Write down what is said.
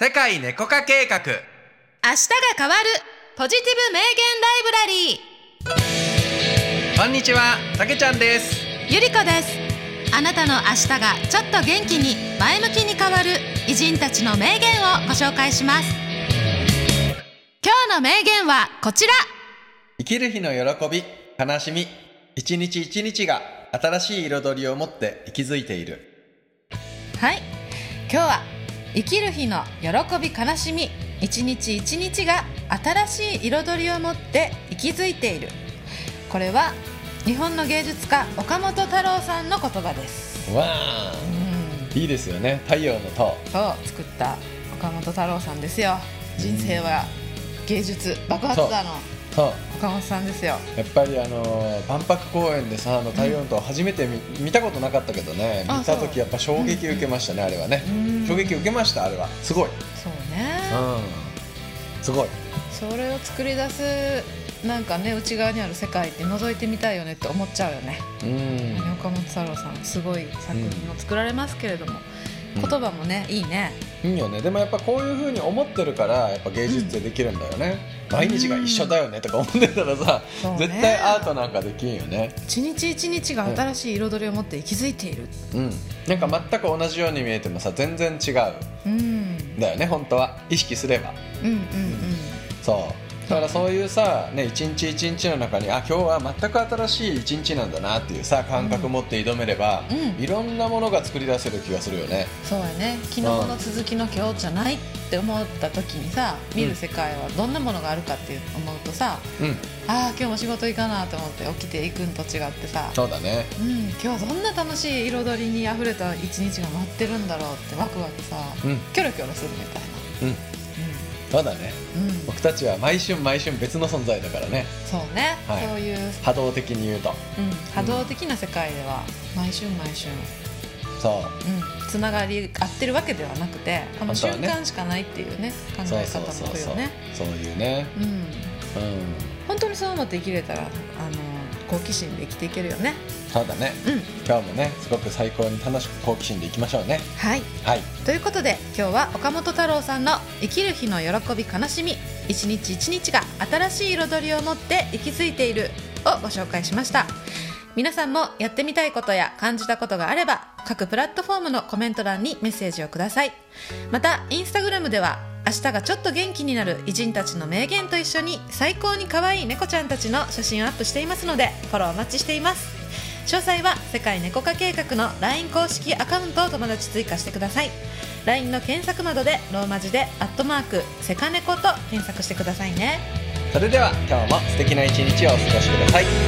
世界猫化計画。明日が変わるポジティブ名言ライブラリー。こんにちはたけちゃんです。ゆりこです。あなたの明日がちょっと元気に前向きに変わる偉人たちの名言をご紹介します。今日の名言はこちら。生きる日の喜び悲しみ一日一日が新しい彩りを持って息づいている。はい。今日は生きる日の喜び悲しみ。一日一日が新しい彩りを持って息づいている。これは日本の芸術家岡本太郎さんの言葉です。わあ。うん。いいですよね。太陽の塔。を作った岡本太郎さんですよ。人生は芸術爆発だの岡本さんですよ。やっぱりあの万博公園でさあの太陽の塔初めて見,、見たことなかったけどねあ見た時やっぱ衝撃受けましたね、あれはね。うん。衝撃受けましたあれは。すごい。そうね。うん。すごい。それを作り出すなんかね内側にある世界って覗いてみたいよねって思っちゃうよね。うん。岡本太郎さんすごい作品を作られますけれども、うん言葉もねいいね。いいよね。でもやっぱこういうふうに思ってるからやっぱ芸術ってできるんだよね、毎日が一緒だよねとか思ってたらさ、そうね。絶対アートなんかできんよね。一日一日が新しい彩りを持って息づいている。うん。なんか全く同じように見えてもさ全然違う。うん。だよね本当は。意識すれば。うんうん。そうだからそういうさ、ね、一日一日の中にあ今日は全く新しい一日なんだなっていうさ感覚持って挑めれば、うん。いろんなものが作り出せる気がするよね。そうやね。昨日の続きの今日じゃないって思った時にさ見る世界はどんなものがあるかって思うとさ、うん。ああ今日も仕事行かなと思って起きていくんと違ってさ。そうだね。うん、今日はどんな楽しい彩りにあふれた一日が待ってるんだろうってワクワクさ、うん。キョロキョロするみたいうんそうだねな、うん。うん、僕たちは毎春毎春別の存在だからね。そうね、はい。そういう、波動的に言うと。うん、波動的な世界では毎春毎春、そう。うん、つながり合ってるわけではなくてこの瞬間しかないっていうね考え方もくるよね。そういうね。うん。うん。本当にそう思って生きれたらあの好奇心で生きていけるよね。そうだね。うん。今日もねすごく最高に楽しく好奇心でいきましょうね。はい。はい。ということで今日は岡本太郎さんの「生きる日の喜び悲しみ。一日一日が新しい彩りを持って息づいている」をご紹介しました。皆さんもやってみたいことや感じたことがあれば各プラットフォームのコメント欄にメッセージをください。またインスタグラムでは明日がちょっと元気になる偉人たちの名言と一緒に最高に可愛い猫ちゃんたちの写真をアップしていますのでフォローお待ちしています。詳細は世界猫化計画の LINE 公式アカウントを友達追加してください。LINE の検索窓でローマ字で「アットマークセカネコ」と検索してくださいね。それでは今日も素敵な一日をお過ごしください。